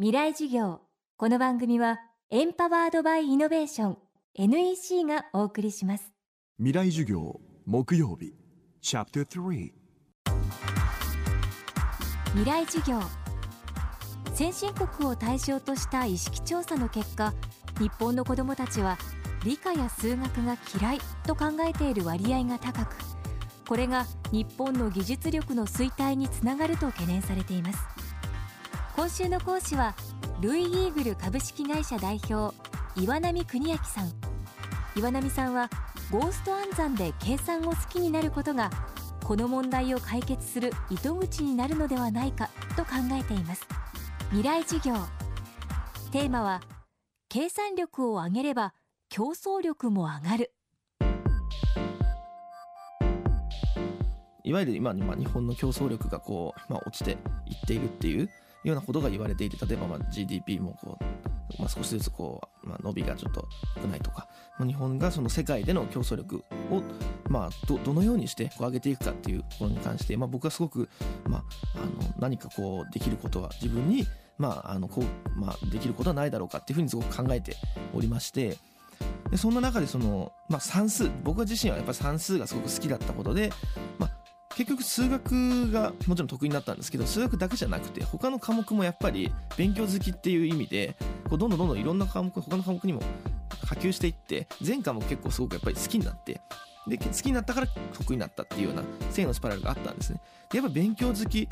未来授業。この番組はエンパワードバイイノベーション NEC がお送りします。未来授業木曜日チャプター3未来授業。先進国を対象とした意識調査の結果日本の子どもたちは理科や数学が嫌いと考えている割合が高くこれが日本の技術力の衰退につながると懸念されています今週の講師はルイ・イーグル株式会社代表岩波邦明さん。岩波さんはゴースト暗算で計算を好きになることがこの問題を解決する糸口になるのではないかと考えています。未来授業。テーマは計算力を上げれば競争力も上がる。いわゆる今日本の競争力がこう、まあ、落ちていっているっていうようなことが言われていて例えばまあ GDP もこう、まあ、少しずつこう、まあ、伸びがちょっと少ないとか、まあ、日本がその世界での競争力を、まあ、どのようにしてこう上げていくかっていうところに関して、まあ、僕はすごく、まあ、あの何かこうできることは自分に、まああのこうまあ、できることはないだろうかっていうふうにすごく考えておりましてでそんな中でその、まあ、算数僕自身はやっぱり算数がすごく好きだったことで、結局数学がもちろん得意になったんですけど数学だけじゃなくて他の科目もやっぱり勉強好きっていう意味でこうどんどんどんどんいろんな科目他の科目にも波及していって全科も結構すごくやっぱり好きになってで好きになったから得意になったっていうような性のスパイラルがあったんですね。でやっぱ勉強好きっ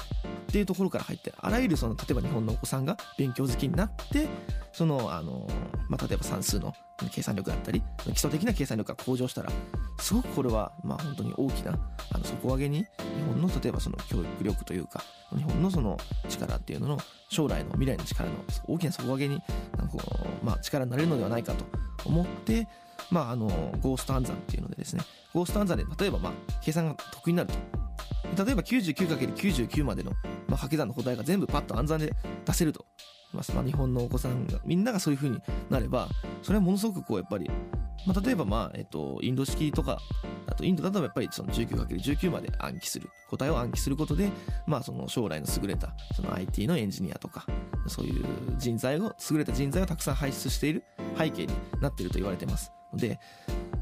ていうところから入ってあらゆるその例えば日本のお子さんが勉強好きになってそのあの、まあ、例えば算数の計算力だったり基礎的な計算力が向上したらすごくこれはまあ本当に大きなあの底上げに日本の例えばその教育力というか日本のその力っていうのの将来の未来の力の大きな底上げになんかこう、まあ、力になれるのではないかと思ってまあ、あのゴースト暗算っていうのでですねゴースト暗算で例えばまあ計算が得意になると。例えば 99×99 までの、まあ、掛け算の答えが全部パッと暗算で出せると、まあ、日本のお子さんがみんながそういう風になればそれはものすごくこうやっぱり、まあ、例えばまあ、えっと、インド式とかあとインドだとやっぱりその 19×19 まで暗記する答えを暗記することで、まあ、その将来の優れたその IT のエンジニアとかそういう人材を優れた人材をたくさん輩出している背景になっていると言われてます。ので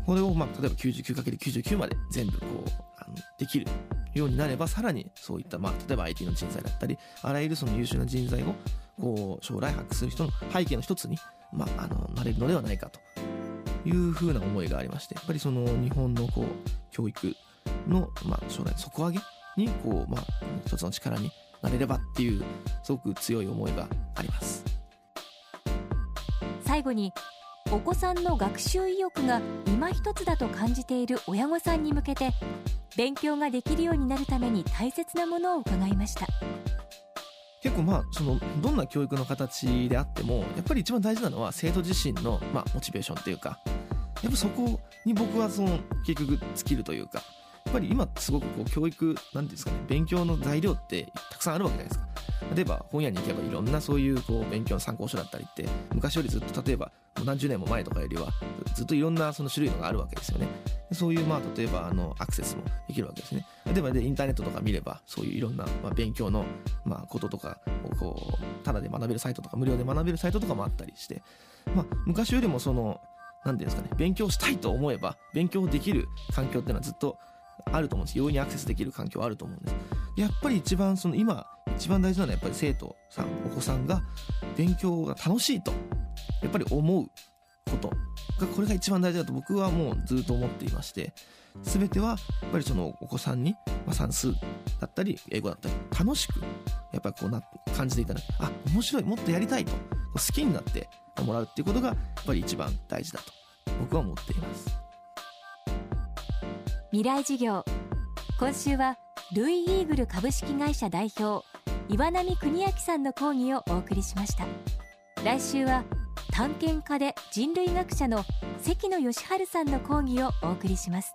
これをまあ例えば 99×99 まで全部こうあのできるようになればさらにそういったまあ例えば IT の人材だったりあらゆるその優秀な人材をこう将来発掘する人の背景の一つに、まあ、あのなれるのではないかというふうな思いがありましてやっぱりその日本のこう教育の、まあ、将来の底上げにこう、まあ、一つの力になれればっていうすごく強い思いがあります。最後にお子さんの学習意欲が今一つだと感じている親御さんに向けて勉強ができるようになるために大切なものを伺いました。結構まあそのどんな教育の形であってもやっぱり一番大事なのは生徒自身のまあモチベーションというかやっぱそこに僕はその結局尽きるというかやっぱり今すごくこう教育なんですかね勉強の材料ってたくさんあるわけじゃないですか。例えば本屋に行けばいろんなそういうこう勉強の参考書だったりって昔よりずっと例えば何十年も前とかよりはずっといろんなその種類のがあるわけですよね。そういうまあ例えばあのアクセスもできるわけですね。例えばでインターネットとか見ればそういういろんなまあ勉強のまあこととかをこうただで学べるサイトとか無料で学べるサイトとかもあったりしてまあ昔よりもその何ていうんですかね勉強したいと思えば勉強できる環境っていうのはずっとあると思うんです。容易にアクセスできる環境はあると思うんです。やっぱり一番その今一番大事なのはやっぱり生徒さんお子さんが勉強が楽しいとやっぱり思うことがこれが一番大事だと僕はもうずっと思っていまして全てはやっぱりそのお子さんに、まあ、算数だったり英語だったり楽しくやっぱりこうな感じていただく。あ面白いもっとやりたいと好きになってもらうっていうことがやっぱり一番大事だと僕は思っています。未来授業。今週はルイ・イーグル株式会社代表岩波邦明さんの講義をお送りしました。来週は探検家で人類学者の関野義治さんの講義をお送りします。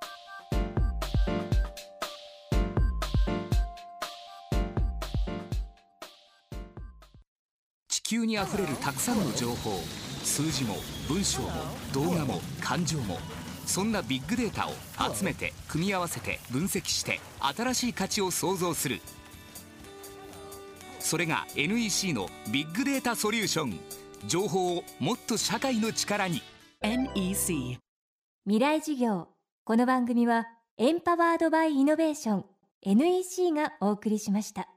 地球にあふれるたくさんの情報数字も文章も動画も感情もそんなビッグデータを集めて組み合わせて分析して新しい価値を創造する。それが NEC のビッグデータソリューション。情報をもっと社会の力に。NEC 未来事業。この番組はエンパワードバイイノベーション。NEC がお送りしました。